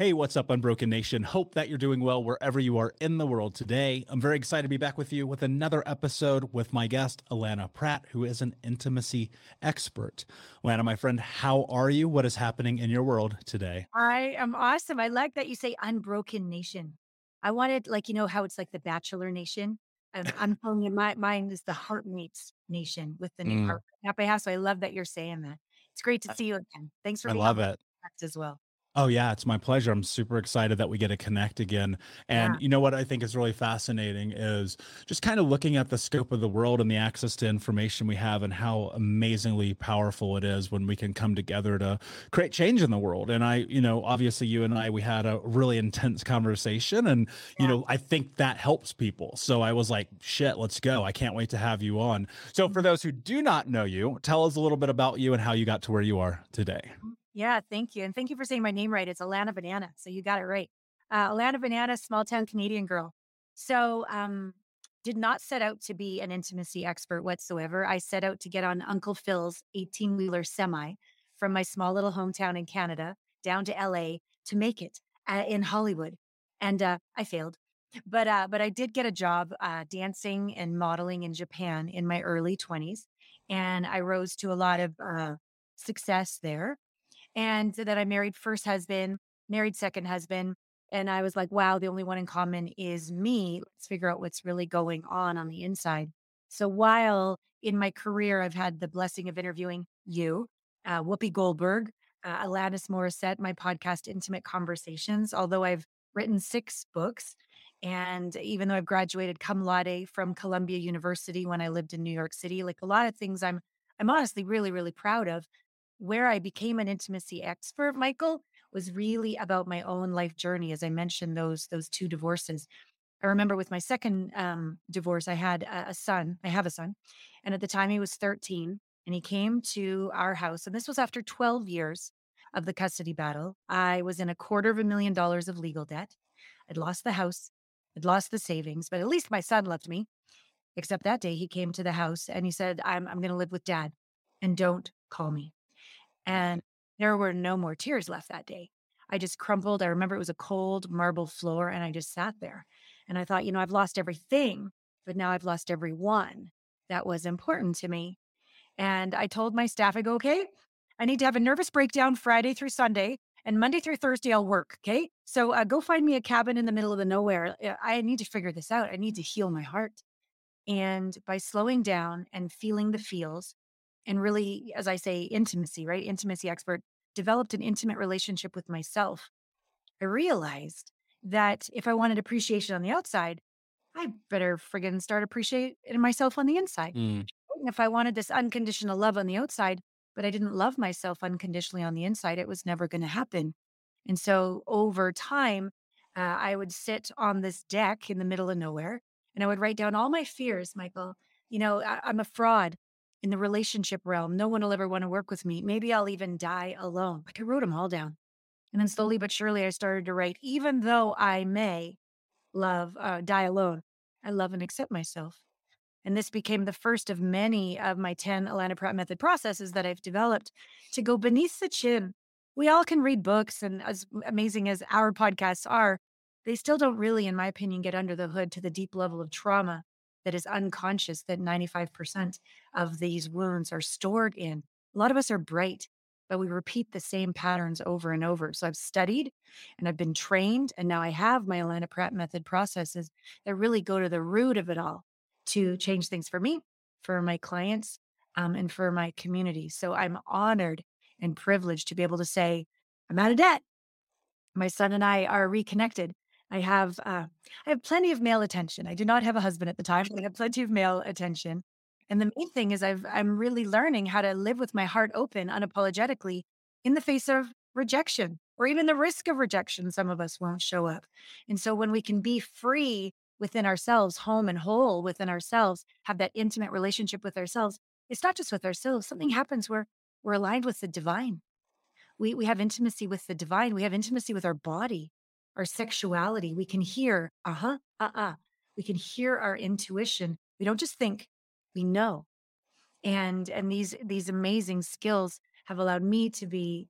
Hey, what's up, Unbroken Nation? Hope that you're doing well wherever you are in the world today. I'm very excited to be back with you with another episode with my guest, Allana Pratt, who is an intimacy expert. Allana, my friend, how are you? What is happening in your world today? I am awesome. I like that you say Unbroken Nation. I wanted, like, you know, how it's like the Bachelor Nation. I'm, I'm telling you, my mine is the Heartmates Nation with the new Mm. Heart House. So I love that you're saying that. It's great to see you again. Thanks for I being love it. as well. Oh yeah, it's my pleasure. I'm super excited that we get to connect again. And Yeah. you know what I think is really fascinating is just kind of looking at the scope of the world and the access to information we have and how amazingly powerful it is when we can come together to create change in the world. And I, you know, obviously you and I we had a really intense conversation and you Yeah. know, I think that helps people. So I was like, shit, let's go. I can't wait to have you on. So mm-hmm. for those who do not know you, tell us a little bit about you and how you got to where you are today. Mm-hmm. Yeah, thank you. And thank you for saying my name right. It's Allana Banana. So you got it right. Uh, Allana Banana, small town Canadian girl. So, um, did not set out to be an intimacy expert whatsoever. I set out to get on Uncle Phil's 18 wheeler semi from my small little hometown in Canada down to LA to make it uh, in Hollywood. And uh, I failed. But uh, but I did get a job uh, dancing and modeling in Japan in my early 20s. And I rose to a lot of uh, success there and that I married first husband, married second husband. And I was like, wow, the only one in common is me. Let's figure out what's really going on on the inside. So while in my career, I've had the blessing of interviewing you, uh, Whoopi Goldberg, uh, Alanis Morissette, my podcast, Intimate Conversations, although I've written six books. And even though I've graduated cum laude from Columbia University when I lived in New York City, like a lot of things I'm, I'm honestly really, really proud of where I became an intimacy expert, Michael, was really about my own life journey. As I mentioned, those those two divorces. I remember with my second um, divorce, I had a, a son. I have a son, and at the time he was 13, and he came to our house, and this was after 12 years of the custody battle. I was in a quarter of a million dollars of legal debt. I'd lost the house, I'd lost the savings, but at least my son loved me. Except that day, he came to the house and he said, "I'm I'm going to live with dad, and don't call me." And there were no more tears left that day. I just crumpled. I remember it was a cold marble floor and I just sat there. And I thought, you know, I've lost everything, but now I've lost everyone that was important to me. And I told my staff, I go, okay, I need to have a nervous breakdown Friday through Sunday and Monday through Thursday, I'll work. Okay. So uh, go find me a cabin in the middle of the nowhere. Uh, I need to figure this out. I need to heal my heart. And by slowing down and feeling the feels, and really, as I say, intimacy, right? Intimacy expert, developed an intimate relationship with myself. I realized that if I wanted appreciation on the outside, I better friggin' start appreciating myself on the inside. Mm. If I wanted this unconditional love on the outside, but I didn't love myself unconditionally on the inside, it was never going to happen. And so over time, uh, I would sit on this deck in the middle of nowhere and I would write down all my fears, Michael. You know, I, I'm a fraud in the relationship realm. No one will ever want to work with me. Maybe I'll even die alone. Like I wrote them all down. And then slowly but surely, I started to write, even though I may love, uh, die alone, I love and accept myself. And this became the first of many of my 10 Allana Pratt method processes that I've developed to go beneath the chin. We all can read books, and as amazing as our podcasts are, they still don't really, in my opinion, get under the hood to the deep level of trauma that is unconscious that 95% of these wounds are stored in. A lot of us are bright, but we repeat the same patterns over and over. So I've studied and I've been trained, and now I have my Allana Pratt method processes that really go to the root of it all to change things for me, for my clients, um, and for my community. So I'm honored and privileged to be able to say, I'm out of debt. My son and I are reconnected. I have uh, I have plenty of male attention. I do not have a husband at the time, I have plenty of male attention. And the main thing is I've I'm really learning how to live with my heart open unapologetically in the face of rejection or even the risk of rejection. Some of us won't show up. And so when we can be free within ourselves, home and whole within ourselves, have that intimate relationship with ourselves, it's not just with ourselves. Something happens where we're aligned with the divine. We, we have intimacy with the divine. We have intimacy with our body, our sexuality. We can hear, uh huh, uh uh. We can hear our intuition. We don't just think, we know. And and these these amazing skills have allowed me to be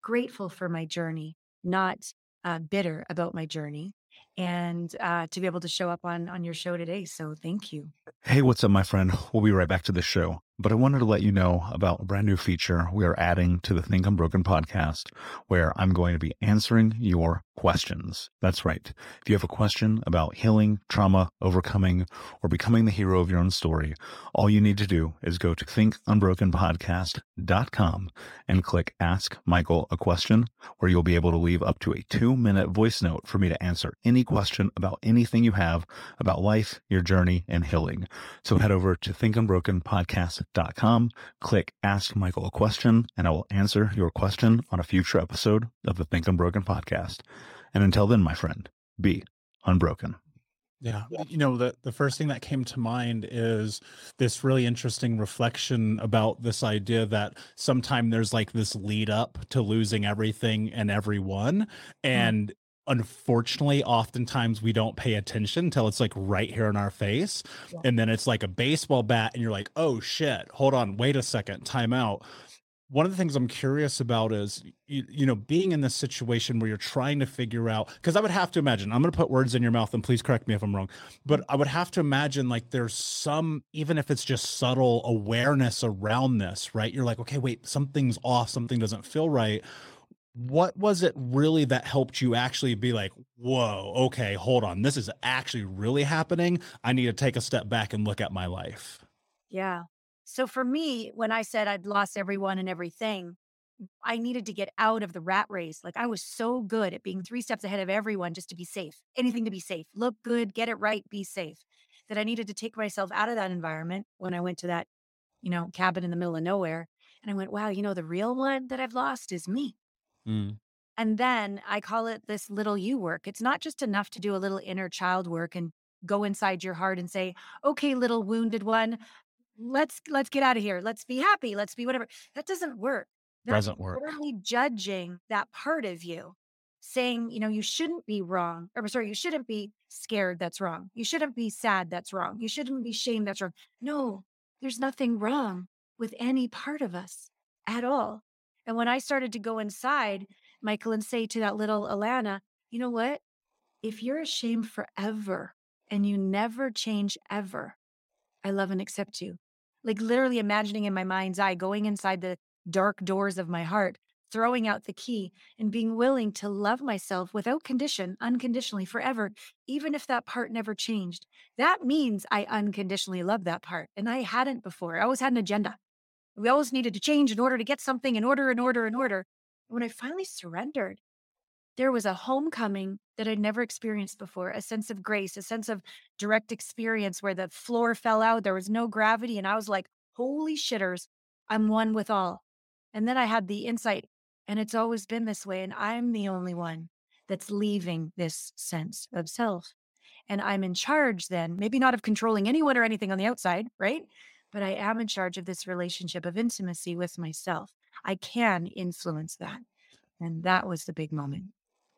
grateful for my journey, not uh, bitter about my journey, and uh, to be able to show up on on your show today. So thank you. Hey, what's up, my friend? We'll be right back to the show. But I wanted to let you know about a brand new feature we are adding to the Think Unbroken podcast, where I'm going to be answering your questions. That's right. If you have a question about healing, trauma, overcoming, or becoming the hero of your own story, all you need to do is go to thinkunbrokenpodcast.com and click Ask Michael a Question, where you'll be able to leave up to a two minute voice note for me to answer any question about anything you have about life, your journey, and healing. So head over to thinkunbrokenpodcast.com com. Click Ask Michael a Question, and I will answer your question on a future episode of the Think Unbroken podcast. And until then, my friend, be unbroken. Yeah. You know, the, the first thing that came to mind is this really interesting reflection about this idea that sometime there's like this lead up to losing everything and everyone. Hmm. And mm unfortunately oftentimes we don't pay attention until it's like right here in our face yeah. and then it's like a baseball bat and you're like oh shit hold on wait a second time out one of the things i'm curious about is you, you know being in this situation where you're trying to figure out because i would have to imagine i'm going to put words in your mouth and please correct me if i'm wrong but i would have to imagine like there's some even if it's just subtle awareness around this right you're like okay wait something's off something doesn't feel right what was it really that helped you actually be like, whoa, okay, hold on, this is actually really happening? I need to take a step back and look at my life. Yeah. So for me, when I said I'd lost everyone and everything, I needed to get out of the rat race. Like I was so good at being three steps ahead of everyone just to be safe, anything to be safe, look good, get it right, be safe. That I needed to take myself out of that environment when I went to that, you know, cabin in the middle of nowhere. And I went, wow, you know, the real one that I've lost is me. Mm. And then I call it this little you work. It's not just enough to do a little inner child work and go inside your heart and say, "Okay, little wounded one, let's let's get out of here. Let's be happy. Let's be whatever." That doesn't work. That's doesn't work. Only judging that part of you, saying, you know, you shouldn't be wrong. Or sorry, you shouldn't be scared. That's wrong. You shouldn't be sad. That's wrong. You shouldn't be shamed. That's wrong. No, there's nothing wrong with any part of us at all. And when I started to go inside, Michael, and say to that little Allana, you know what? If you're ashamed forever and you never change ever, I love and accept you. Like literally imagining in my mind's eye, going inside the dark doors of my heart, throwing out the key and being willing to love myself without condition, unconditionally forever, even if that part never changed. That means I unconditionally love that part. And I hadn't before. I always had an agenda. We always needed to change in order to get something in order, in order, in order. When I finally surrendered, there was a homecoming that I'd never experienced before a sense of grace, a sense of direct experience where the floor fell out, there was no gravity. And I was like, holy shitters, I'm one with all. And then I had the insight, and it's always been this way. And I'm the only one that's leaving this sense of self. And I'm in charge then, maybe not of controlling anyone or anything on the outside, right? but I am in charge of this relationship of intimacy with myself. I can influence that. And that was the big moment.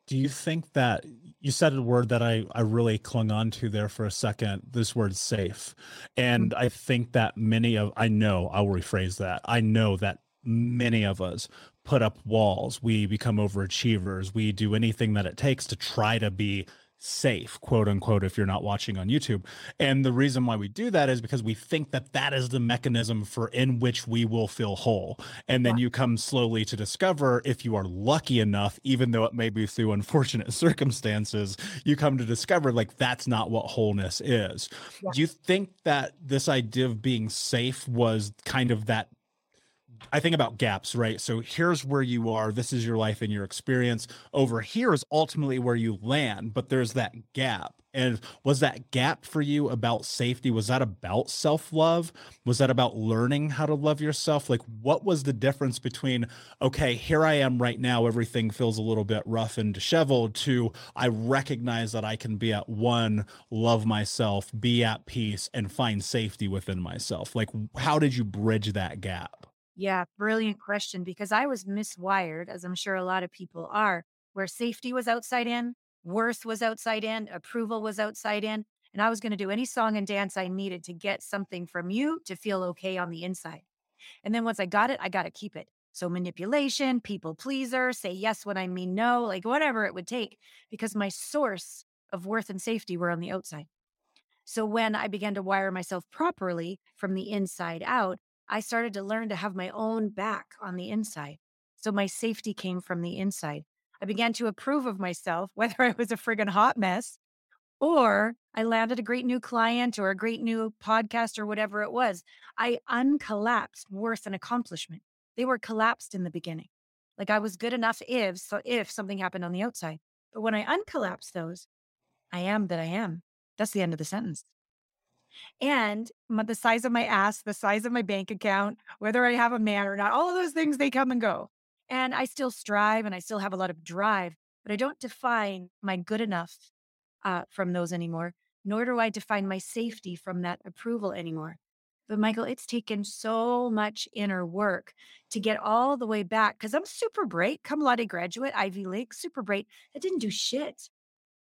Do you think that you said a word that I, I really clung on to there for a second, this word safe. And mm-hmm. I think that many of, I know, I'll rephrase that. I know that many of us put up walls. We become overachievers. We do anything that it takes to try to be safe, quote unquote, if you're not watching on YouTube. And the reason why we do that is because we think that that is the mechanism for in which we will feel whole. And then you come slowly to discover, if you are lucky enough, even though it may be through unfortunate circumstances, you come to discover like that's not what wholeness is. Yeah. Do you think that this idea of being safe was kind of that I think about gaps, right? So here's where you are. This is your life and your experience. Over here is ultimately where you land, but there's that gap. And was that gap for you about safety? Was that about self love? Was that about learning how to love yourself? Like, what was the difference between, okay, here I am right now, everything feels a little bit rough and disheveled, to I recognize that I can be at one, love myself, be at peace, and find safety within myself? Like, how did you bridge that gap? Yeah, brilliant question because I was miswired, as I'm sure a lot of people are, where safety was outside in, worth was outside in, approval was outside in. And I was going to do any song and dance I needed to get something from you to feel okay on the inside. And then once I got it, I got to keep it. So manipulation, people pleaser, say yes when I mean no, like whatever it would take, because my source of worth and safety were on the outside. So when I began to wire myself properly from the inside out, I started to learn to have my own back on the inside. So my safety came from the inside. I began to approve of myself, whether I was a friggin' hot mess or I landed a great new client or a great new podcast or whatever it was. I uncollapsed worth and accomplishment. They were collapsed in the beginning. Like I was good enough if so if something happened on the outside. But when I uncollapsed those, I am that I am. That's the end of the sentence and the size of my ass, the size of my bank account, whether I have a man or not, all of those things, they come and go. And I still strive and I still have a lot of drive, but I don't define my good enough uh, from those anymore, nor do I define my safety from that approval anymore. But Michael, it's taken so much inner work to get all the way back because I'm super bright, cum laude graduate, Ivy League, super bright. I didn't do shit.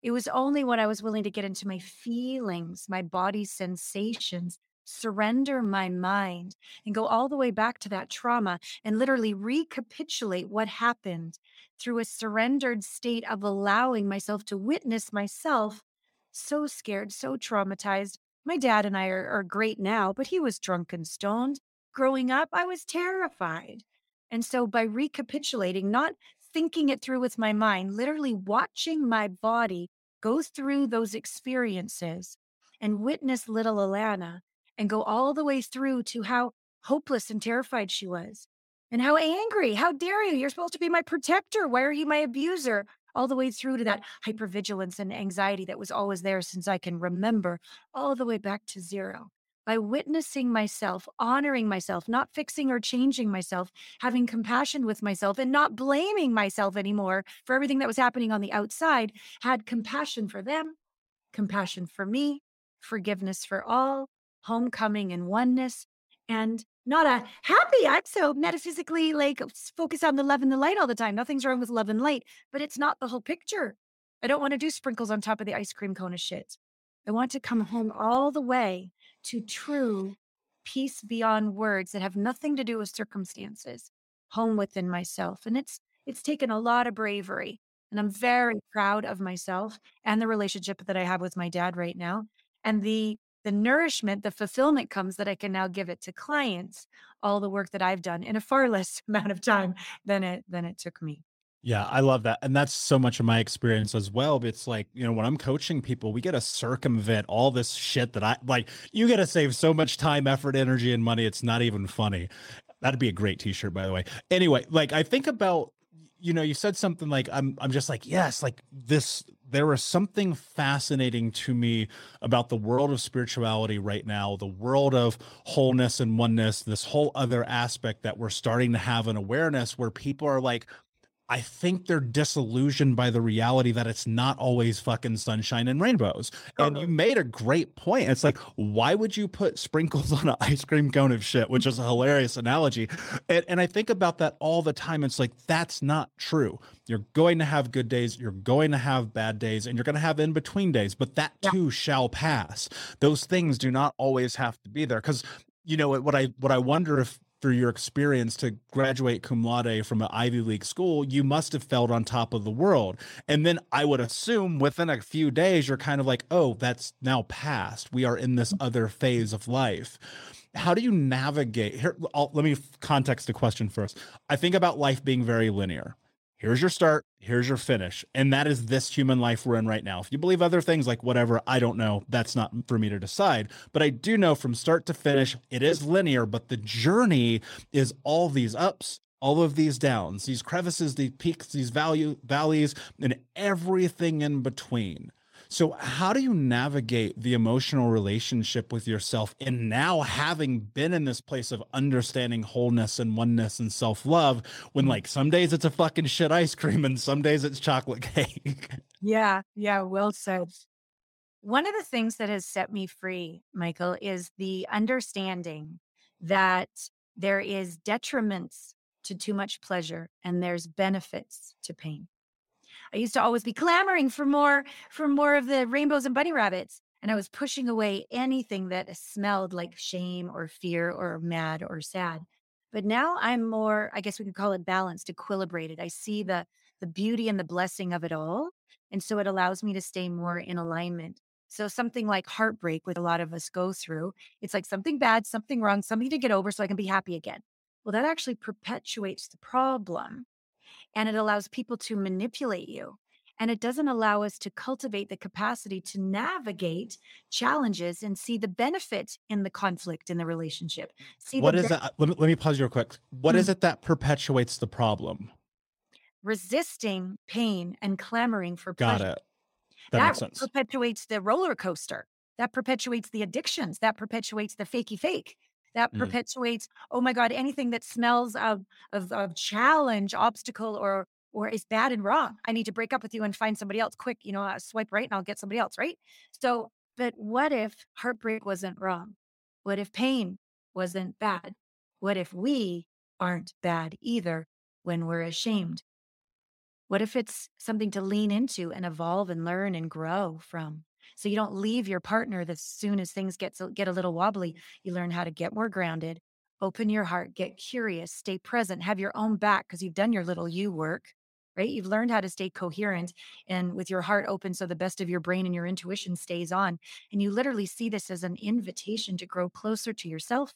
It was only when I was willing to get into my feelings, my body's sensations, surrender my mind, and go all the way back to that trauma and literally recapitulate what happened through a surrendered state of allowing myself to witness myself so scared, so traumatized. My dad and I are, are great now, but he was drunk and stoned. Growing up, I was terrified. And so by recapitulating, not thinking it through with my mind, literally watching my body go through those experiences and witness little Allana and go all the way through to how hopeless and terrified she was and how angry. How dare you? You're supposed to be my protector. Why are you my abuser? All the way through to that hypervigilance and anxiety that was always there since I can remember, all the way back to zero by witnessing myself, honoring myself, not fixing or changing myself, having compassion with myself, and not blaming myself anymore for everything that was happening on the outside, had compassion for them, compassion for me, forgiveness for all, homecoming and oneness, and not a happy. I'm so metaphysically like focused on the love and the light all the time. Nothing's wrong with love and light, but it's not the whole picture. I don't want to do sprinkles on top of the ice cream cone of shit. I want to come home all the way to true peace beyond words that have nothing to do with circumstances, home within myself. And it's it's taken a lot of bravery. And I'm very proud of myself and the relationship that I have with my dad right now. And the the nourishment, the fulfillment comes that I can now give it to clients, all the work that I've done in a far less amount of time than it than it took me. Yeah, I love that. And that's so much of my experience as well. It's like, you know, when I'm coaching people, we get to circumvent all this shit that I like. You got to save so much time, effort, energy, and money. It's not even funny. That'd be a great t shirt, by the way. Anyway, like I think about, you know, you said something like, I'm, I'm just like, yes, like this, there was something fascinating to me about the world of spirituality right now, the world of wholeness and oneness, this whole other aspect that we're starting to have an awareness where people are like, I think they're disillusioned by the reality that it's not always fucking sunshine and rainbows. And you uh-huh. made a great point. It's like, why would you put sprinkles on an ice cream cone of shit, which is a hilarious analogy. And, and I think about that all the time. It's like, that's not true. You're going to have good days, you're going to have bad days, and you're going to have in between days, but that yeah. too shall pass. Those things do not always have to be there. Cause you know what I what I wonder if through your experience to graduate cum laude from an Ivy League school, you must have felt on top of the world. And then I would assume within a few days, you're kind of like, oh, that's now past. We are in this other phase of life. How do you navigate? Here, I'll, let me context the question first. I think about life being very linear here's your start, here's your finish. And that is this human life we're in right now. If you believe other things like whatever, I don't know. That's not for me to decide. But I do know from start to finish, it is linear, but the journey is all these ups, all of these downs, these crevices, these peaks, these value valleys, and everything in between. So, how do you navigate the emotional relationship with yourself and now having been in this place of understanding wholeness and oneness and self love when, Mm. like, some days it's a fucking shit ice cream and some days it's chocolate cake? Yeah, yeah, well said. One of the things that has set me free, Michael, is the understanding that there is detriments to too much pleasure and there's benefits to pain. I used to always be clamoring for more for more of the rainbows and bunny rabbits and I was pushing away anything that smelled like shame or fear or mad or sad. But now I'm more I guess we could call it balanced, equilibrated. I see the the beauty and the blessing of it all and so it allows me to stay more in alignment. So something like heartbreak, which a lot of us go through, it's like something bad, something wrong, something to get over so I can be happy again. Well, that actually perpetuates the problem and it allows people to manipulate you. And it doesn't allow us to cultivate the capacity to navigate challenges and see the benefit in the conflict in the relationship. See What is be- that? Let me, let me pause you real quick. What is Mm. it that perpetuates the problem? resisting pain and clamoring for Got pleasure. it. That, that makes sense. perpetuates the roller coaster. That perpetuates the addictions. That perpetuates the fakey fake. That Mm. perpetuates, oh my God, anything that smells of, of of challenge, obstacle, or or is bad and wrong. I need to break up with you and find somebody else quick. You know, I swipe right and I'll get somebody else, right? So, but what if heartbreak wasn't wrong? What if pain wasn't bad? What if we aren't bad either when we're ashamed? What if it's something to lean into and evolve and learn and grow from? So you don't leave your partner as soon as things get get a little wobbly. Mm-hmm. You learn how to get more grounded, open your heart, get curious, stay present, have your own back because you've done your little you work, right? You've learned how to stay coherent and with your heart open so the best of your brain and your intuition stays on. And you literally see this as an invitation to grow closer to yourself,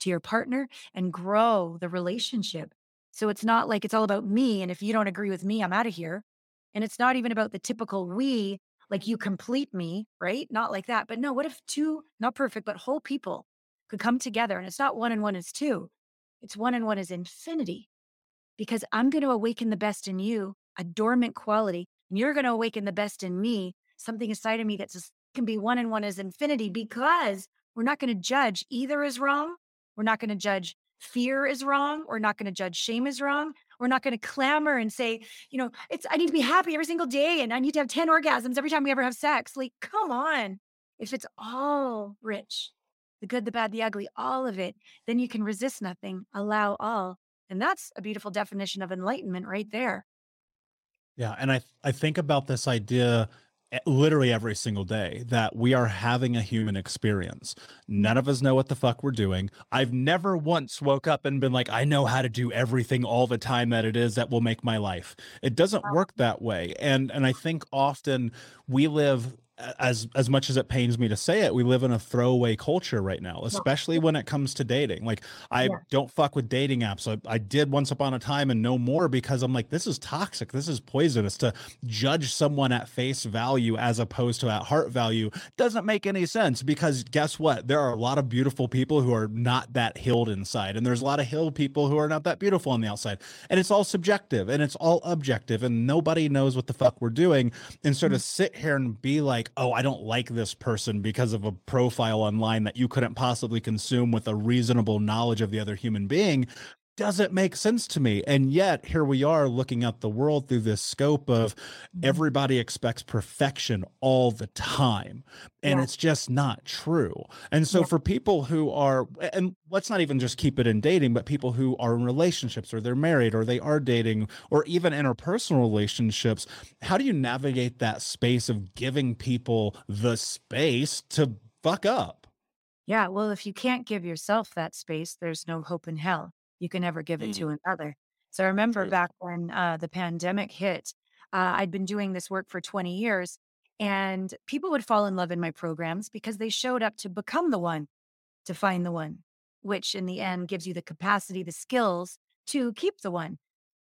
to your partner, and grow the relationship. So it's not like it's all about me. And if you don't agree with me, I'm out of here. And it's not even about the typical we, like you complete me, right? Not like that. But no, what if two, not perfect, but whole people could come together? And it's not one and one is two, it's one and one is infinity. Because I'm going to awaken the best in you, a dormant quality, and you're going to awaken the best in me, something inside of me just can be one and one is infinity because we're not going to judge either is wrong. We're not going to judge fear is wrong. We're not going to judge shame is wrong. We're not going to clamor and say, you know, it's I need to be happy every single day and I need to have 10 orgasms every time we ever have sex. Like, come on. If it's all rich, the good, the bad, the ugly, all of it, then you can resist nothing, allow all. And that's a beautiful definition of enlightenment right there. Yeah, and I I think about this idea literally every single day that we are having a human experience. None of us know what the fuck we're doing. I've never once woke up and been like, I know how to do everything all the time that it is that will make my life. It doesn't work that way. And and I think often we live as as much as it pains me to say it, we live in a throwaway culture right now, especially when it comes to dating. Like I Yeah. don't fuck with dating apps. I, I did once upon a time and no more because I'm like, this is toxic. This is poisonous. To judge someone at face value as opposed to at heart value doesn't make any sense because guess what? There are a lot of beautiful people who are not that healed inside. And there's a lot of healed people who are not that beautiful on the outside. And it's all subjective and it's all objective. And nobody knows what the fuck we're doing. And sort of mm-hmm. sit here and be like, oh, I don't like this person because of a profile online that you couldn't possibly consume with a reasonable knowledge of the other human being doesn't make sense to me. And yet here we are looking at the world through this scope of mm-hmm. everybody expects perfection all the time. And Yeah. it's just not true. And so Yeah. for people who are, and let's not even just keep it in dating, but people who are in relationships or they're married or they are dating or even interpersonal relationships, how do you navigate that space of giving people the space to fuck up? Yeah. Well, if you can't give yourself that space, there's no hope in hell. You can never give it Mm. to another. So I remember back when uh, the pandemic hit, uh, I'd been doing this work for 20 years, and people would fall in love in my programs because they showed up to become the one, to find the one, which in the end gives you the capacity, the skills to keep the one.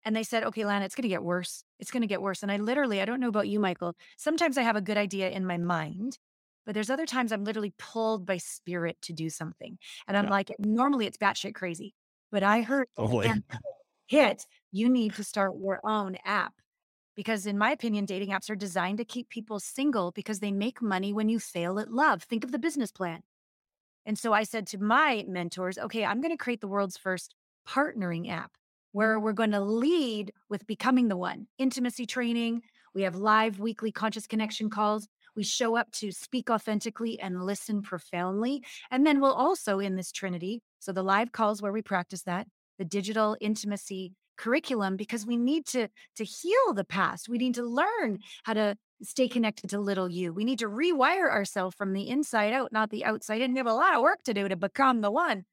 And they said, okay, Lana, it's going to get worse. It's going to get worse. And I literally, I don't know about you, Michael. Sometimes I have a good idea in my mind, but there's other times I'm literally pulled by spirit to do something. And I'm Yeah. like, normally it's batshit crazy. But I heard Totally. Oh, hit, you need to start your own app Because, in my opinion, dating apps are designed to keep people single because they make money when you fail at love. Think of the business plan. And so I said to my mentors, okay, I'm going to create the world's first partnering app where we're going to lead with becoming the one intimacy training. We have live weekly conscious connection calls. We show up to speak authentically and listen profoundly. And then we'll also in this trinity, so the live calls where we practice that, the digital intimacy curriculum because we need to to heal the past. We need to learn how to stay connected to little you. We need to rewire ourselves from the inside out, not the outside in. We have a lot of work to do to become the one.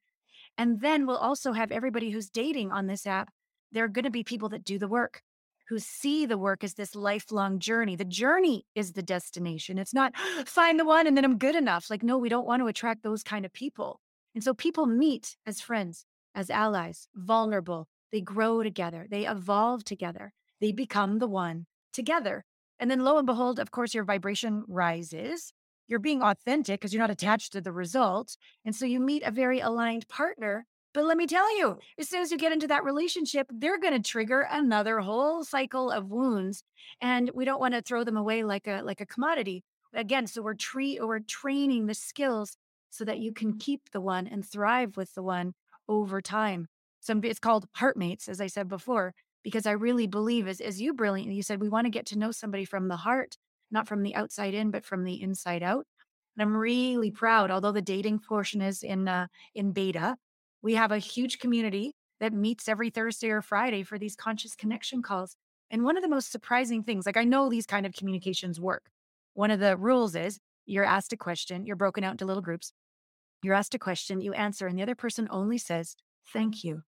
And then we'll also have everybody who's dating on this app. There are going to be people that do the work, who see the work as this lifelong journey. The journey is the destination. It's not find the one and then I'm good enough. Like, no, we don't want to attract those kind of people. And so people meet as friends, as allies, vulnerable. They grow together, they evolve together, they become the one together. And then lo and behold, of course, your vibration rises. You're being authentic because you're not attached to the result. And so you meet a very aligned partner. But let me tell you, as soon as you get into that relationship, they're going to trigger another whole cycle of wounds. And we don't want to throw them away like a like a commodity. Again, so we're tre- we're training the skills so that you can keep the one and thrive with the one over time. Some it's called heartmates, as I said before because I really believe, as, as you brilliantly you said, we want to get to know somebody from the heart, not from the outside in, but from the inside out. And I'm really proud, although the dating portion is in uh, in beta, we have a huge community that meets every Thursday or Friday for these conscious connection calls. And one of the most surprising things, like I know these kind of communications work. One of the rules is you're asked a question, you're broken out into little groups. You're asked a question, you answer, and the other person only says, Thank you.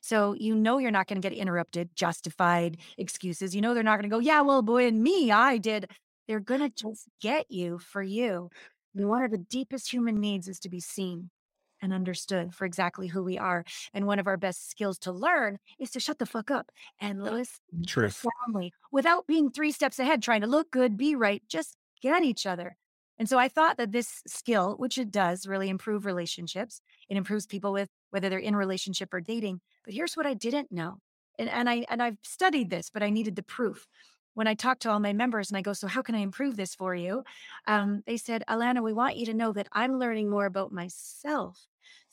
So you know you're not going to get interrupted, justified excuses. You know they're not going to go, yeah, well, boy, and me, I did. They're going to just get you for you. And one of the deepest human needs is to be seen and understood for exactly who we are. And one of our best skills to learn is to shut the fuck up and listen Truth. profoundly without being three steps ahead, trying to look good, be right, just get each other. And so I thought that this skill, which it does really improve relationships, it improves people with whether they're in relationship or dating. But here's what I didn't know. And, and I and I've studied this, but I needed the proof. When I talked to all my members and I go, so how can I improve this for you? Um, they said, Allana, we want you to know that I'm learning more about myself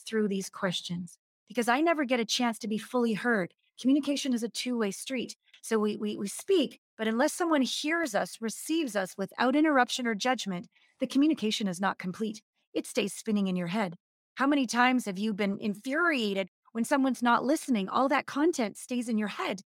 through these questions because I never get a chance to be fully heard. Communication is a two-way street. So we, we we speak, but unless someone hears us, receives us without interruption or judgment, the communication is not complete. It stays spinning in your head. How many times have you been infuriated when someone's not listening? All that content stays in your head.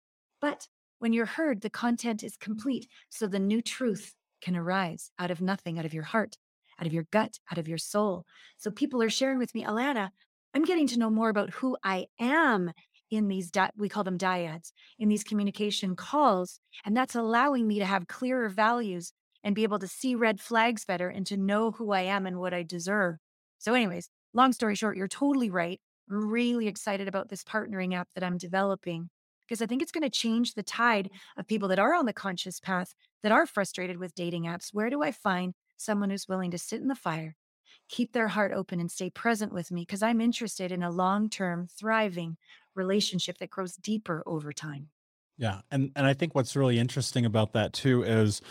But when you're heard, the content is complete. So the new truth can arise out of nothing, out of your heart, out of your gut, out of your soul. So people are sharing with me, Allana, I'm getting to know more about who I am in these, di- we call them dyads, in these communication calls. And that's allowing me to have clearer values and be able to see red flags better and to know who I am and what I deserve. So, anyways, long story short, you're totally right. I'm really excited about this partnering app that I'm developing because I think it's going to change the tide mm. of people that are on the conscious path that are frustrated with dating apps. Where do I find someone who's willing to sit in the fire, keep their heart open, and stay present with me? Because I'm interested in a long term, thriving relationship that grows deeper over time. Yeah, and and I think what's really interesting about that too is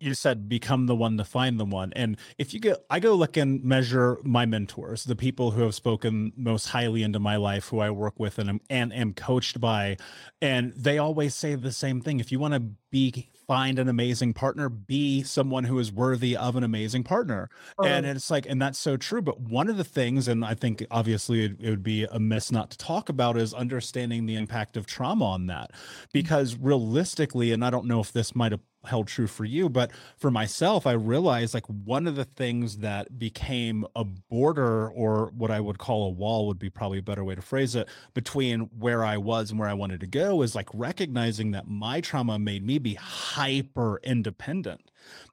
you said become the one to find the one. And if you get I go look and measure my mentors, the people who have spoken most highly into my life, who I work with and am, and am coached by, and they always say the same thing. If you want to be find an amazing partner, be someone who is worthy of an amazing partner. And uh-huh. it's like, and that's so true. But one of the things, and I think obviously it, it would be amiss not to talk about, is understanding the impact of trauma on that. Mm-hmm. Because realistically, and I don't know if this might have held true for you but for myself i realized like one of the things that became a border or what i would call a wall would be probably a better way to phrase it between where i was and where i wanted to go is like recognizing that my trauma made me be hyper independent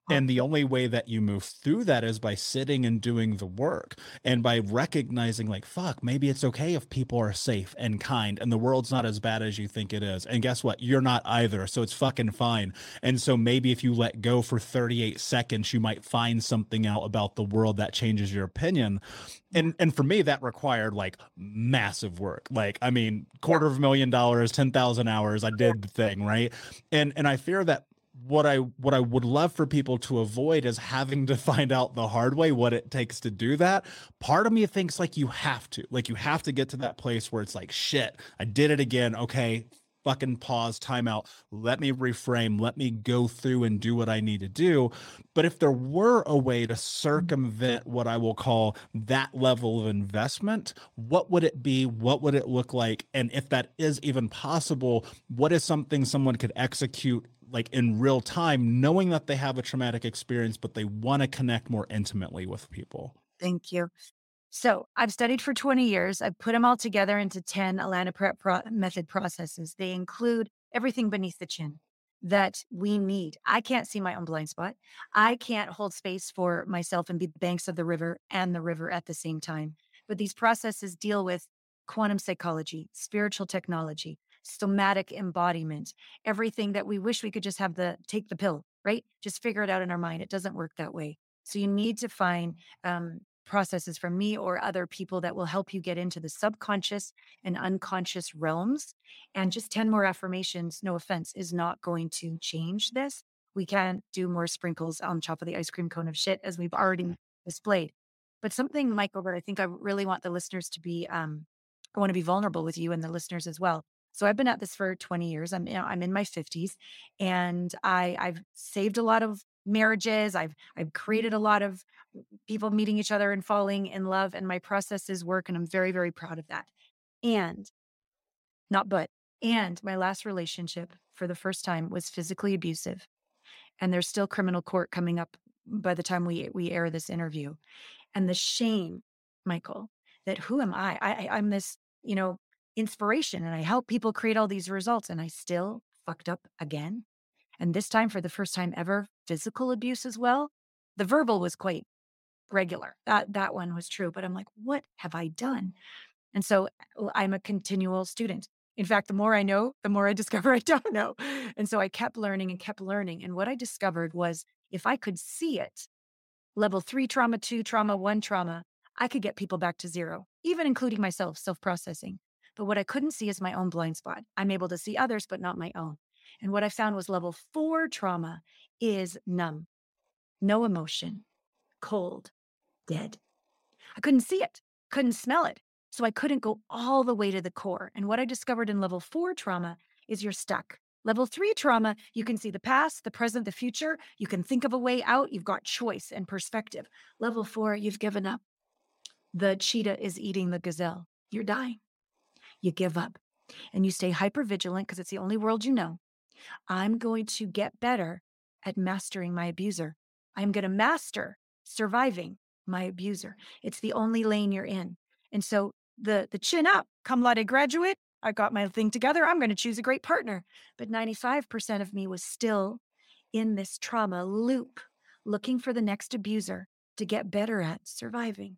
and the only way that you move through that is by sitting and doing the work and by recognizing, like, fuck, maybe it's okay if people are safe and kind and the world's not as bad as you think it is. And guess what? You're not either. So it's fucking fine. And so maybe if you let go for 38 seconds, you might find something out about the world that changes your opinion and and for me that required like massive work like i mean quarter of a million dollars 10,000 hours i did the thing right and and i fear that what I what I would love for people to avoid is having to find out the hard way what it takes to do that. Part of me thinks like you have to. Like you have to get to that place where it's like shit, I did it again. Okay, fucking pause, timeout. Let me reframe. Let me go through and do what I need to do. But if there were a way to circumvent what I will call that level of investment, what would it be? What would it look like? And if that is even possible, what is something someone could execute like in real time, knowing that they have a traumatic experience, but they want to connect more intimately with people? Thank you. So I've studied for 20 years. I've put them all together into 10 Allana Pratt pro- method processes. They include everything beneath the chin that we need. I can't see my own blind spot. I can't hold space for myself and be the banks of the river and the river at the same time. But these processes deal with quantum psychology, spiritual technology, somatic embodiment, everything that we wish we could just have the take the pill, right? Just figure it out in our mind. It doesn't work that way. So you need to find um, processes from me or other people that will help you get into the subconscious and unconscious realms. And just 10 more affirmations, no offense, is not going to change this. We can't do more sprinkles on top of the ice cream cone of shit as we've already displayed. But something, Michael, that I think I really want the listeners to be, um, I want to be vulnerable with you and the listeners as well. So I've been at this for 20 years. I'm, you know, I'm in my 50s and I, I've saved a lot of marriages. I've I've created a mm-hmm. lot of people meeting each other and falling in love and my processes work and I'm very very proud of that. And not but and my last relationship for the first time was physically abusive. And there's still criminal court coming up by the time we we air this interview. And the shame, Michael, that who am I? I I'm this, you know, inspiration and I help people create all these results and I still fucked up again. And this time, for the first time ever, physical abuse as well. The verbal was quite regular. That that one was true. But I'm like, what have I done? And so I'm a continual student. In fact, the more I know, the more I discover I don't know. And so I kept learning and kept learning. And what I discovered was if I could see it, level three trauma, two trauma, one trauma, I could get people back to zero, even including myself, self processing. But what I couldn't see is my own blind spot. I'm able to see others, but not my own. And what I found was level four trauma is numb, no emotion, cold, dead. I couldn't see it, couldn't smell it. So I couldn't go all the way to the core. And what I discovered in level four trauma is you're stuck. Level three trauma, you can see the past, the present, the future. You can think of a way out. You've got choice and perspective. Level four, you've given up. The cheetah is eating the gazelle. You're dying. You give up and you stay hyper vigilant because it's the only world you know. I'm going to get better at mastering my abuser. I'm going to master surviving my abuser. It's the only lane you're in. And so the the chin up, cum laude graduate, I got my thing together. I'm going to choose a great partner. But 95% of me was still in this trauma loop, looking for the next abuser to get better at surviving.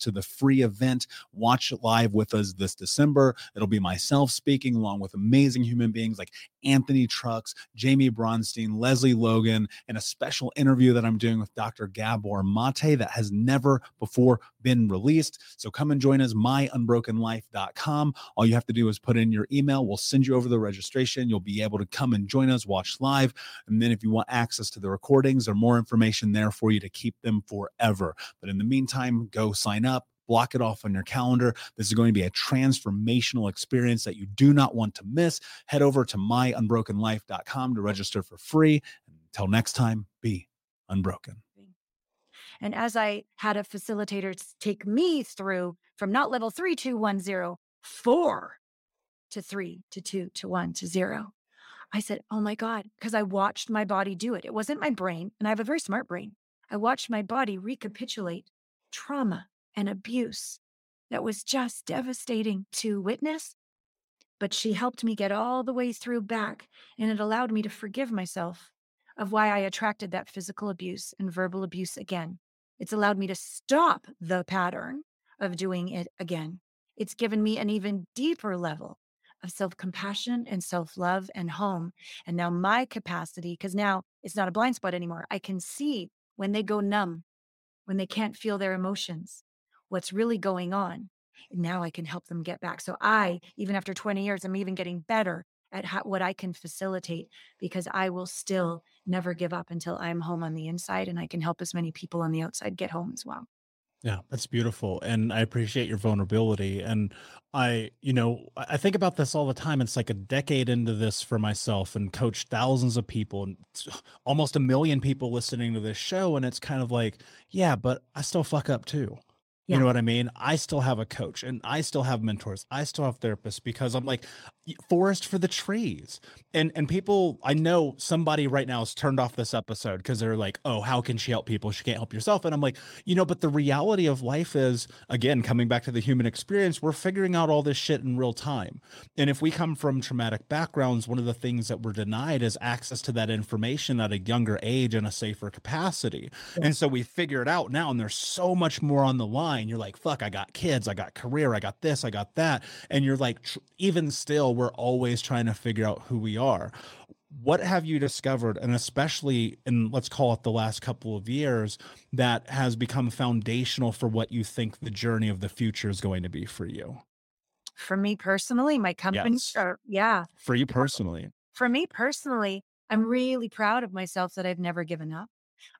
to the free event. Watch live with us this December. It'll be myself speaking along with amazing human beings like Anthony Trucks, Jamie Bronstein, Leslie Logan, and a special interview that I'm doing with Dr. Gabor Mate that has never before been released. So come and join us, myunbrokenlife.com. All you have to do is put in your email. We'll send you over the registration. You'll be able to come and join us, watch live. And then if you want access to the recordings or more information there for you to keep them forever. But in the meantime, go sign up block it off on your calendar. This is going to be a transformational experience that you do not want to miss. Head over to myunbrokenlife.com to register for free. Until next time, be unbroken. And as I had a facilitator take me through from not level three, two, one, zero, four to three, to two, to one, to zero, I said, Oh my God, because I watched my body do it. It wasn't my brain, and I have a very smart brain. I watched my body recapitulate trauma and abuse that was just devastating to witness. But she helped me get all the way through back, and it allowed me to forgive myself. of why I attracted that physical abuse and verbal abuse again. It's allowed me to stop the pattern of doing it again. It's given me an even deeper level of self compassion and self love and home. And now my capacity, because now it's not a blind spot anymore, I can see when they go numb, when they can't feel their emotions, what's really going on. Now I can help them get back. So I, even after 20 years, I'm even getting better at how, what I can facilitate because I will still never give up until I'm home on the inside and I can help as many people on the outside get home as well. Yeah, that's beautiful. And I appreciate your vulnerability. And I, you know, I think about this all the time. It's like a decade into this for myself and coached thousands of people and almost a million people listening to this show. And it's kind of like, yeah, but I still fuck up too. You know what I mean? I still have a coach and I still have mentors. I still have therapists because I'm like forest for the trees. And and people I know somebody right now has turned off this episode because they're like, "Oh, how can she help people? She can't help yourself." And I'm like, "You know, but the reality of life is again, coming back to the human experience, we're figuring out all this shit in real time. And if we come from traumatic backgrounds, one of the things that we're denied is access to that information at a younger age and a safer capacity. Yeah. And so we figure it out now and there's so much more on the line you're like, fuck, I got kids, I got career, I got this, I got that. And you're like, tr- even still, we're always trying to figure out who we are. What have you discovered, and especially in let's call it the last couple of years, that has become foundational for what you think the journey of the future is going to be for you? For me personally, my company, yes. or, yeah. For you personally. For me personally, I'm really proud of myself that I've never given up.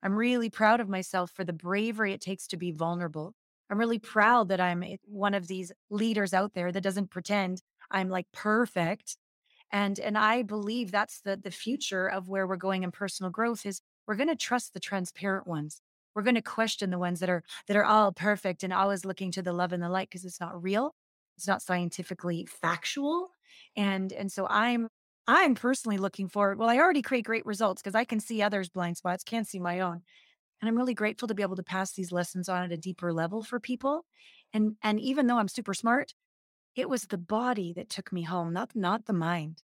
I'm really proud of myself for the bravery it takes to be vulnerable, I'm really proud that I'm one of these leaders out there that doesn't pretend I'm like perfect. And and I believe that's the the future of where we're going in personal growth is we're going to trust the transparent ones. We're going to question the ones that are that are all perfect and always looking to the love and the light because it's not real. It's not scientifically factual. And and so I'm I'm personally looking forward. Well, I already create great results because I can see others' blind spots, can't see my own. And I'm really grateful to be able to pass these lessons on at a deeper level for people. And and even though I'm super smart, it was the body that took me home, not not the mind.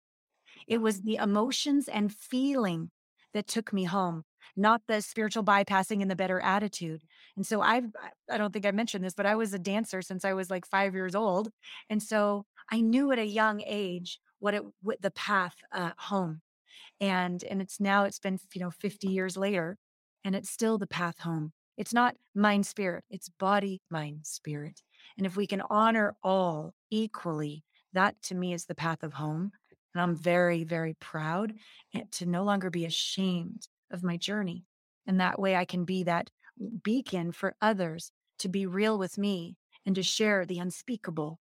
It was the emotions and feeling that took me home, not the spiritual bypassing and the better attitude. And so I've I don't think I mentioned this, but I was a dancer since I was like 5 years old. And so I knew at a young age what it what the path uh, home. And and it's now it's been, you know, 50 years later and it's still the path home. It's not mind spirit, it's body, mind, spirit. And if we can honor all equally, that to me is the path of home. And I'm very, very proud eh, to no longer be ashamed of my journey. And that way I can be that beacon for others to be real with me and to share the unspeakable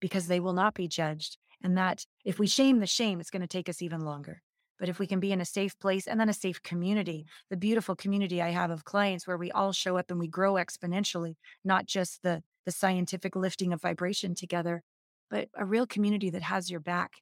because they will not be judged. And that if we shame the shame, it's going to take us even longer. But if we can be in a safe place and then a safe community, the beautiful community I have of clients where we all show up and we grow exponentially, not just the the scientific lifting of vibration together, but a real community that has your back.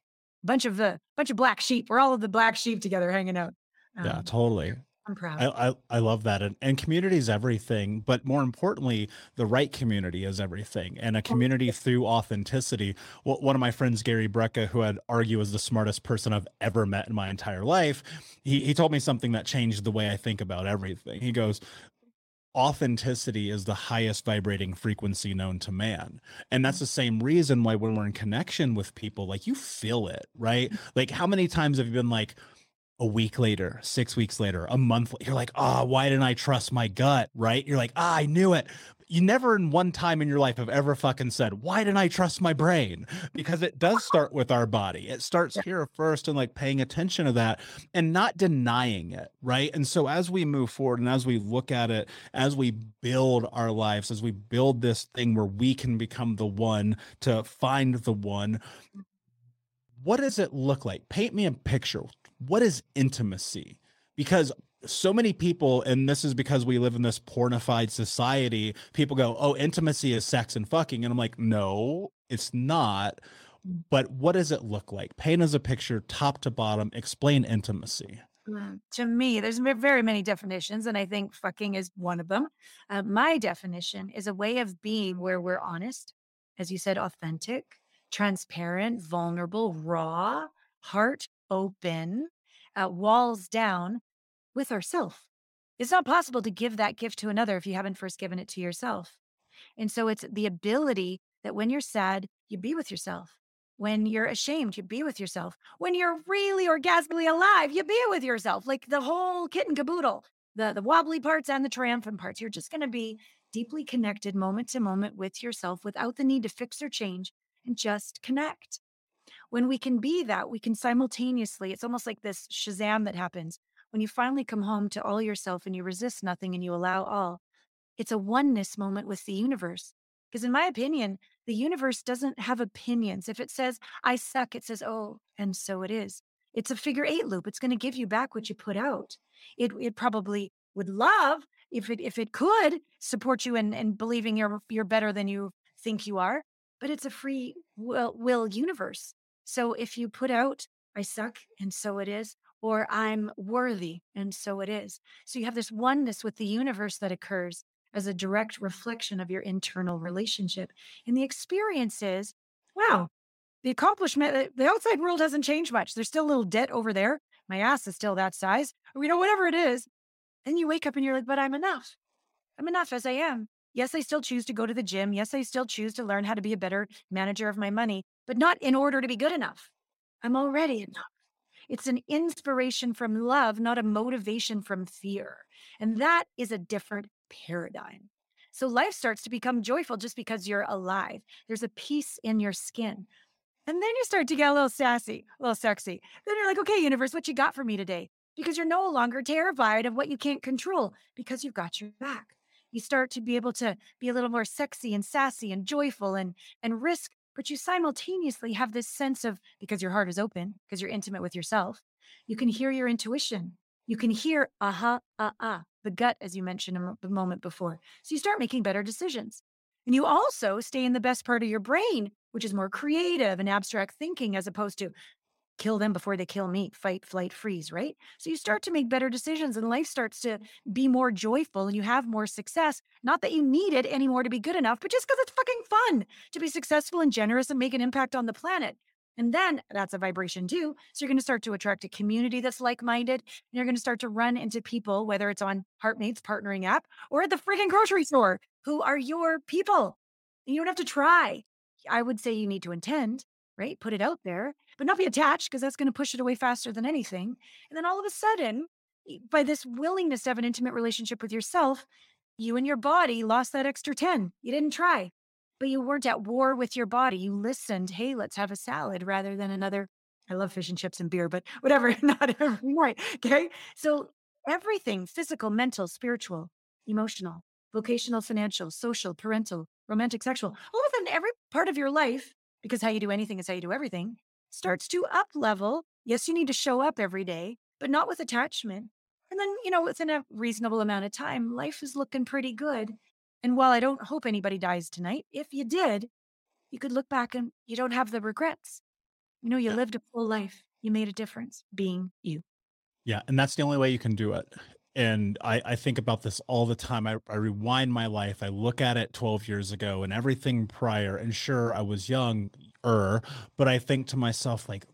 Bunch of the bunch of black sheep. We're all of the black sheep together hanging out. Um, yeah, totally. I'm proud. I, I, I love that. And, and community is everything, but more importantly, the right community is everything. And a community through authenticity. Well, one of my friends, Gary Brecka, who I'd argue is the smartest person I've ever met in my entire life, he, he told me something that changed the way I think about everything. He goes, authenticity is the highest vibrating frequency known to man. And that's mm-hmm. the same reason why when we're in connection with people, like you feel it, right? Mm-hmm. Like how many times have you been like, a week later, six weeks later, a month, later, you're like, ah, oh, why didn't I trust my gut? Right? You're like, ah, I knew it. You never in one time in your life have ever fucking said, why didn't I trust my brain? Because it does start with our body. It starts here first and like paying attention to that and not denying it. Right. And so as we move forward and as we look at it, as we build our lives, as we build this thing where we can become the one to find the one, what does it look like? Paint me a picture what is intimacy? Because so many people, and this is because we live in this pornified society, people go, oh, intimacy is sex and fucking. And I'm like, no, it's not. But what does it look like? Paint as a picture, top to bottom, explain intimacy. To me, there's very many definitions, and I think fucking is one of them. Uh, my definition is a way of being where we're honest, as you said, authentic, transparent, vulnerable, raw, heart open, uh, walls down, with ourself. It's not possible to give that gift to another if you haven't first given it to yourself. And so it's the ability that when you're sad, you be with yourself. When you're ashamed, you be with yourself. When you're really orgasmically alive, you be with yourself. Like the whole kit and caboodle, the, the wobbly parts and the triumphant parts. You're just going to be deeply connected moment to moment with yourself without the need to fix or change and just connect. When we can be that, we can simultaneously, it's almost like this Shazam that happens. When you finally come home to all yourself and you resist nothing and you allow all, it's a oneness moment with the universe. Because, in my opinion, the universe doesn't have opinions. If it says, I suck, it says, oh, and so it is. It's a figure eight loop. It's going to give you back what you put out. It, it probably would love if it if it could support you in, in believing you're you're better than you think you are, but it's a free will, will universe. So if you put out, I suck, and so it is, or I'm worthy, and so it is. So you have this oneness with the universe that occurs as a direct reflection of your internal relationship. And the experience is, wow, the accomplishment, uh, the outside world hasn't changed much. There's still a little debt over there. My ass is still that size, or, you know, whatever it is. And you wake up and you're like, but I'm enough. I'm enough as I am. Yes, I still choose to go to the gym. Yes, I still choose to learn how to be a better manager of my money, but not in order to be good enough. I'm already enough. It's an inspiration from love, not a motivation from fear. And that is a different paradigm. So life starts to become joyful just because you're alive. There's a peace in your skin. And then you start to get a little sassy, a little sexy. Then you're like, okay, universe, what you got for me today? Because you're no longer terrified of what you can't control because you've got your back. You start to be able to be a little more sexy and sassy and joyful and and risk, but you simultaneously have this sense of because your heart is open, because you're intimate with yourself, you can hear your intuition. You can hear aha, uh, uh, the gut, as you mentioned a moment before. So you start making better decisions. And you also stay in the best part of your brain, which is more creative and abstract thinking, as opposed to kill them before they kill me, fight, flight, freeze, right? So you start to make better decisions and life starts to be more joyful and you have more success. Not that you need it anymore to be good enough, but just because it's fucking fun to be successful and generous and make an impact on the planet. And then that's a vibration too. So you're going to start to attract a community that's like minded. And you're going to start to run into people, whether it's on Heartmates partnering app or at the freaking grocery store, who are your people. You don't have to try. I would say you need to intend, right? Put it out there, but not be attached because that's going to push it away faster than anything. And then all of a sudden, by this willingness to have an intimate relationship with yourself, you and your body lost that extra 10. You didn't try but you weren't at war with your body. You listened, hey, let's have a salad rather than another. I love fish and chips and beer, but whatever, not every night. Okay. So everything physical, mental, spiritual, emotional, vocational, financial, social, parental, romantic, sexual, all of a sudden, every part of your life, because how you do anything is how you do everything, starts to up level. Yes, you need to show up every day, but not with attachment. And then, you know, within a reasonable amount of time, life is looking pretty good. And while I don't hope anybody dies tonight, if you did, you could look back and you don't have the regrets. You know, you yeah. lived a full life. You made a difference being you. Yeah. And that's the only way you can do it. And I, I think about this all the time. I, I rewind my life. I look at it 12 years ago and everything prior. And sure, I was young, er, but I think to myself, like,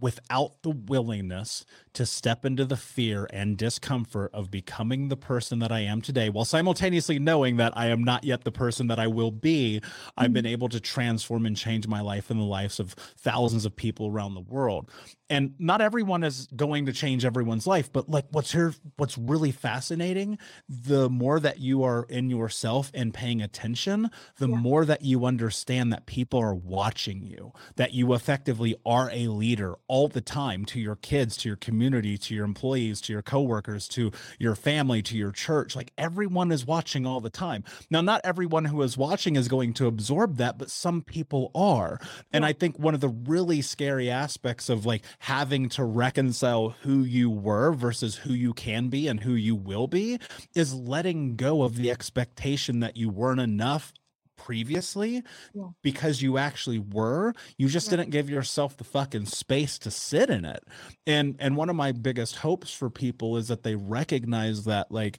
without the willingness to step into the fear and discomfort of becoming the person that I am today, while simultaneously knowing that I am not yet the person that I will be. I've been mm-hmm. able to transform and change my life and the lives of thousands of people around the world and not everyone is going to change everyone's life but like what's here what's really fascinating the more that you are in yourself and paying attention the yeah. more that you understand that people are watching you that you effectively are a leader all the time to your kids to your community to your employees to your coworkers to your family to your church. Like everyone is watching all the time. Now not everyone who is watching is going to absorb that but some people are. And i think one of the really scary aspects of like having to reconcile who you were versus who you can be and who you will be is letting go of the expectation that you weren't enough previously yeah. because you actually were you just yeah. didn't give yourself the fucking space to sit in it and and one of my biggest hopes for people is that they recognize that like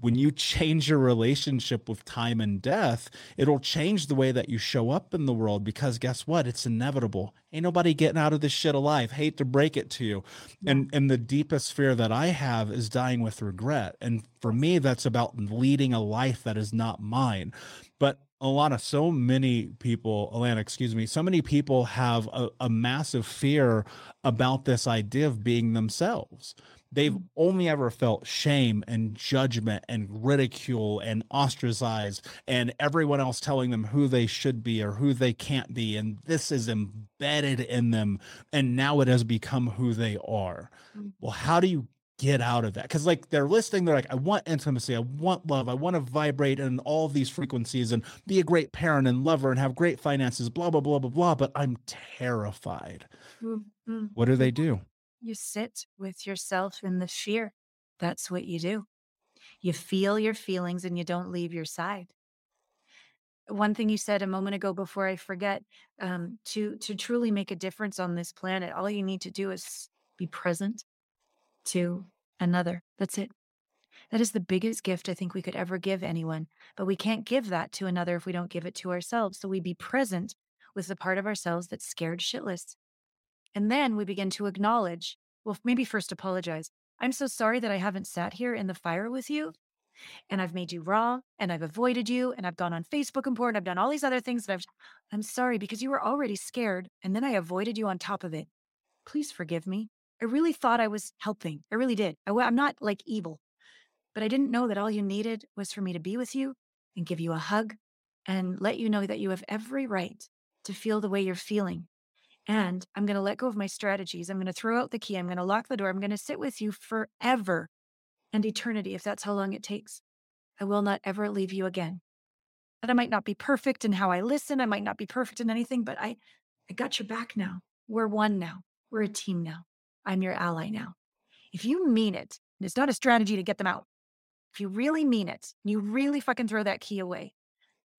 when you change your relationship with time and death, it'll change the way that you show up in the world because guess what? It's inevitable. Ain't nobody getting out of this shit alive. Hate to break it to you. And and the deepest fear that I have is dying with regret. And for me, that's about leading a life that is not mine. But a lot of so many people, Allana, excuse me, so many people have a, a massive fear about this idea of being themselves they've mm-hmm. only ever felt shame and judgment and ridicule and ostracized and everyone else telling them who they should be or who they can't be. And this is embedded in them. And now it has become who they are. Mm-hmm. well how do you get out of that? Because like they're listening. They're like i want intimacy. I want love. I want to vibrate in all these frequencies and be a great parent and lover and have great finances blah blah blah blah blah. But i'm terrified. Mm-hmm. what do they do you sit with yourself in the fear. That's what you do. You feel your feelings and you don't leave your side. One thing you said a moment ago before I forget, um, to to truly make a difference on this planet, all you need to do is be present to another. That's it. That is the biggest gift I think we could ever give anyone. But we can't give that to another if we don't give it to ourselves. So we be present with the part of ourselves that's scared shitless. And then we begin to acknowledge, well, maybe first apologize. I'm so sorry that I haven't sat here in the fire with you and I've made you raw and I've avoided you and I've gone on Facebook and porn. I've done all these other things that I've, I'm sorry because you were already scared and then I avoided you on top of it. Please forgive me. I really thought I was helping. I really did. I, I'm not like evil, but I didn't know that all you needed was for me to be with you and give you a hug and let you know that you have every right to feel the way you're feeling and I'm going to let go of my strategies. I'm going to throw out the key. I'm going to lock the door. I'm going to sit with you forever and eternity, if that's how long it takes. I will not ever leave you again. That I might not be perfect in how I listen. I might not be perfect in anything, but I, I got your back now. We're one now. We're a team now. I'm your ally now. If you mean it, and it's not a strategy to get them out. If you really mean it, you really fucking throw that key away,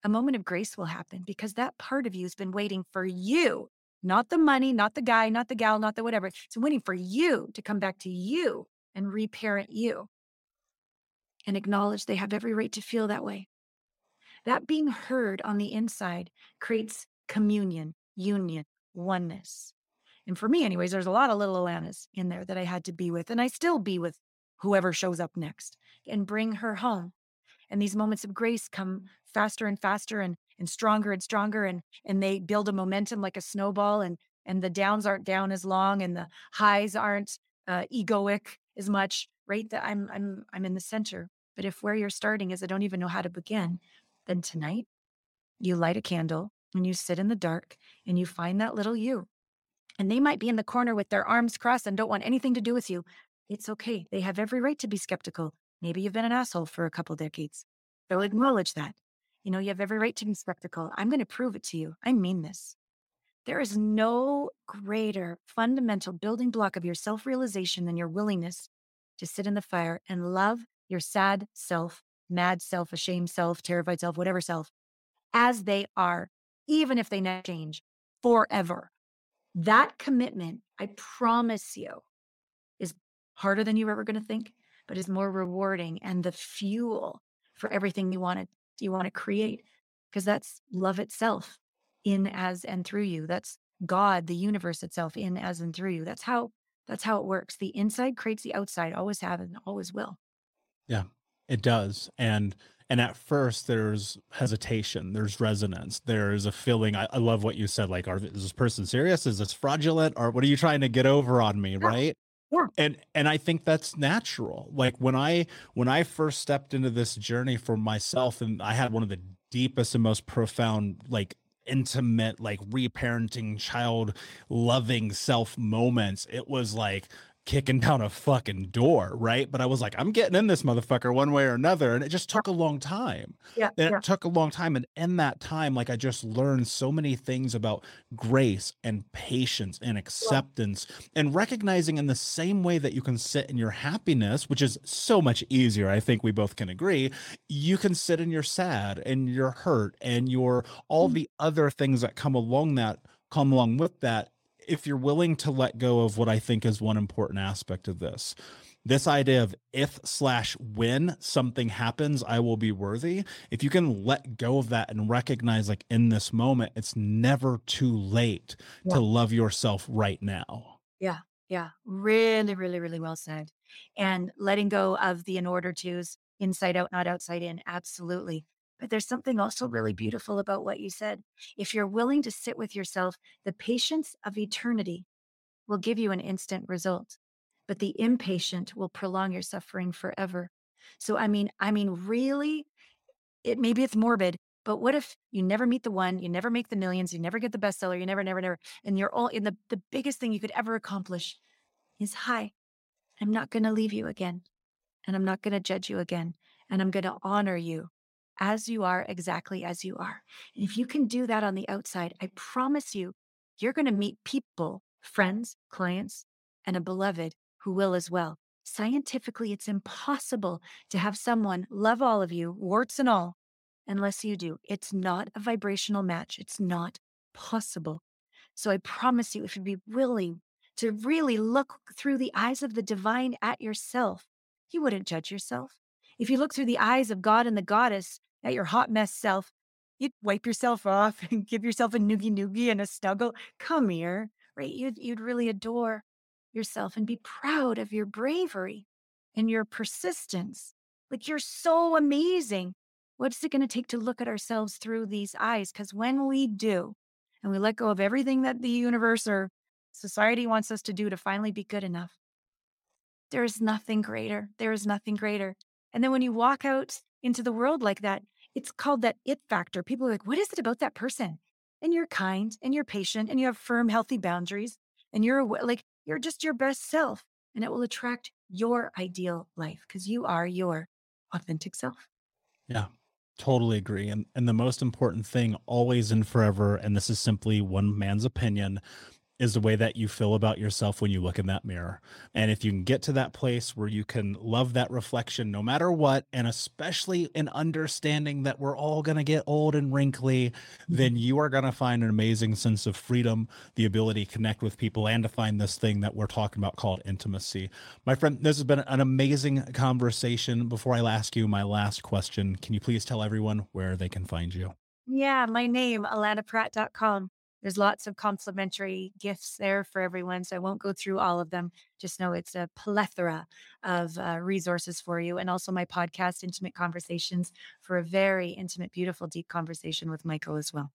a moment of grace will happen because that part of you has been waiting for you not the money, not the guy, not the gal, not the whatever. It's waiting for you to come back to you and reparent you and acknowledge they have every right to feel that way. That being heard on the inside creates communion, union, oneness. And for me, anyways, there's a lot of little Allanas in there that I had to be with, and I still be with whoever shows up next and bring her home. And these moments of grace come faster and faster and and stronger and stronger and and they build a momentum like a snowball and and the downs aren't down as long and the highs aren't uh, egoic as much right? That i'm i'm i'm in the center. But if where you're starting is i don't even know how to begin then tonight you light a candle and you sit in the dark and you find that little you. And they might be in the corner with their arms crossed and don't want anything to do with you. It's okay. They have every right to be skeptical. Maybe you've been an asshole for a couple decades. They'll acknowledge that you know, you have every right to be skeptical. I'm going to prove it to you. I mean this. There is no greater fundamental building block of your self realization than your willingness to sit in the fire and love your sad self, mad self, ashamed self, terrified self, whatever self, as they are, even if they never change forever. That commitment, I promise you, is harder than you're ever going to think, but is more rewarding and the fuel for everything you wanted you want to create? Because that's love itself in as and through you. That's God, the universe itself in as and through you. That's how that's how it works. The inside creates the outside, always have and always will. Yeah, it does. And and at first there's hesitation, there's resonance, there's a feeling. I, I love what you said, like, are is this person serious? Is this fraudulent? Or what are you trying to get over on me? Right. Yeah. And and I think that's natural. Like when I when I first stepped into this journey for myself and I had one of the deepest and most profound like intimate like reparenting child loving self moments it was like kicking down a fucking door, right? But I was like, I'm getting in this motherfucker one way or another. And it just took a long time. Yeah. And yeah. it took a long time. And in that time, like I just learned so many things about grace and patience and acceptance yeah. and recognizing in the same way that you can sit in your happiness, which is so much easier. I think we both can agree. You can sit in your sad and your hurt and your all mm-hmm. the other things that come along that come along with that if you're willing to let go of what I think is one important aspect of this, this idea of if slash when something happens, I will be worthy. If you can let go of that and recognize, like in this moment, it's never too late Yeah. to love yourself right now. Yeah. Yeah. Really, really, really well said. And letting go of the in order twos, inside out, not outside in. Absolutely. But there's something also really beautiful about what you said. If you're willing to sit with yourself, the patience of eternity will give you an instant result, but the impatient will prolong your suffering forever. So, I mean, I mean, really, it maybe it's morbid, but what if you never meet the one, you never make the millions, you never get the bestseller, you never, never, never, and you're all in the the biggest thing you could ever accomplish is hi, I'm not going to leave you again, and I'm not going to judge you again, and I'm going to honor you as you are, exactly as you are. And if you can do that on the outside, I promise you, you're going to meet people, friends, clients, and a beloved who will as well. Scientifically, it's impossible to have someone love all of you, warts and all, unless you do. It's not a vibrational match. It's not possible. So I promise you, if you'd be willing to really look through the eyes of the divine at yourself, you wouldn't judge yourself. If you look through the eyes of God and the goddess at your hot mess self, you'd wipe yourself off and give yourself a noogie noogie and a snuggle. Come here, right? You'd, you'd really adore yourself and be proud of your bravery and your persistence. Like you're so amazing. What's it going to take to look at ourselves through these eyes? Because when we do, and we let go of everything that the universe or society wants us to do to finally be good enough, there is nothing greater. There is nothing greater. And then when you walk out into the world like that, it's called that it factor. People are like, what is it about that person? And you're kind and you're patient and you have firm, healthy boundaries and you're like, you're just your best self and it will attract your ideal life because you are your authentic self. Yeah, totally agree. And and the most important thing always and forever, and this is simply one man's opinion, is the way that you feel about yourself when you look in that mirror. And if you can get to that place where you can love that reflection no matter what, and especially in understanding that we're all going to get old and wrinkly, then you are going to find an amazing sense of freedom, the ability to connect with people, and to find this thing that we're talking about called intimacy. My friend, this has been an amazing conversation. Before I ask you my last question, can you please tell everyone where they can find you? Yeah, my name, allanapratt.com. There's lots of complimentary gifts there for everyone. So I won't go through all of them. Just know it's a plethora of uh, resources for you. And also my podcast, Intimate Conversations, for a very intimate, beautiful, deep conversation with Michael as well.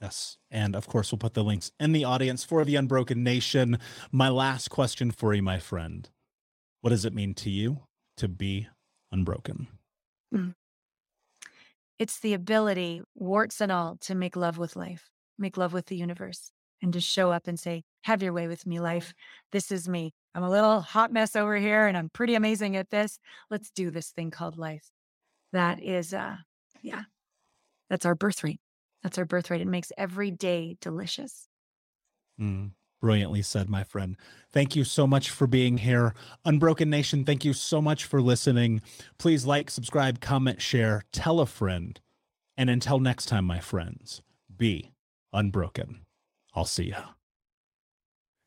Yes. And of course, we'll put the links in the audience for the Unbroken Nation. My last question for you, my friend What does it mean to you to be unbroken? It's the ability, warts and all, to make love with life, make love with the universe, and just show up and say, Have your way with me, life. This is me. I'm a little hot mess over here and I'm pretty amazing at this. Let's do this thing called life. That is, uh, yeah, that's our birthright. That's our birthright. It makes every day delicious. Mm, brilliantly said, my friend. Thank you so much for being here. Unbroken Nation, thank you so much for listening. Please like, subscribe, comment, share, tell a friend. And until next time, my friends, be unbroken. I'll see ya.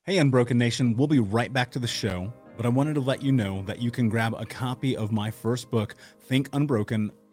Hey, Unbroken Nation, we'll be right back to the show, but I wanted to let you know that you can grab a copy of my first book, Think Unbroken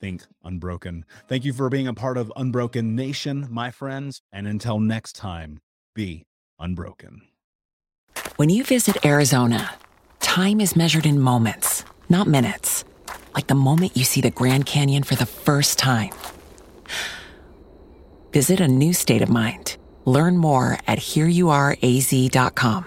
Think Unbroken. Thank you for being a part of Unbroken Nation, my friends. And until next time, be unbroken. When you visit Arizona, time is measured in moments, not minutes. Like the moment you see the Grand Canyon for the first time. visit a new state of mind. Learn more at hereyouareaz.com.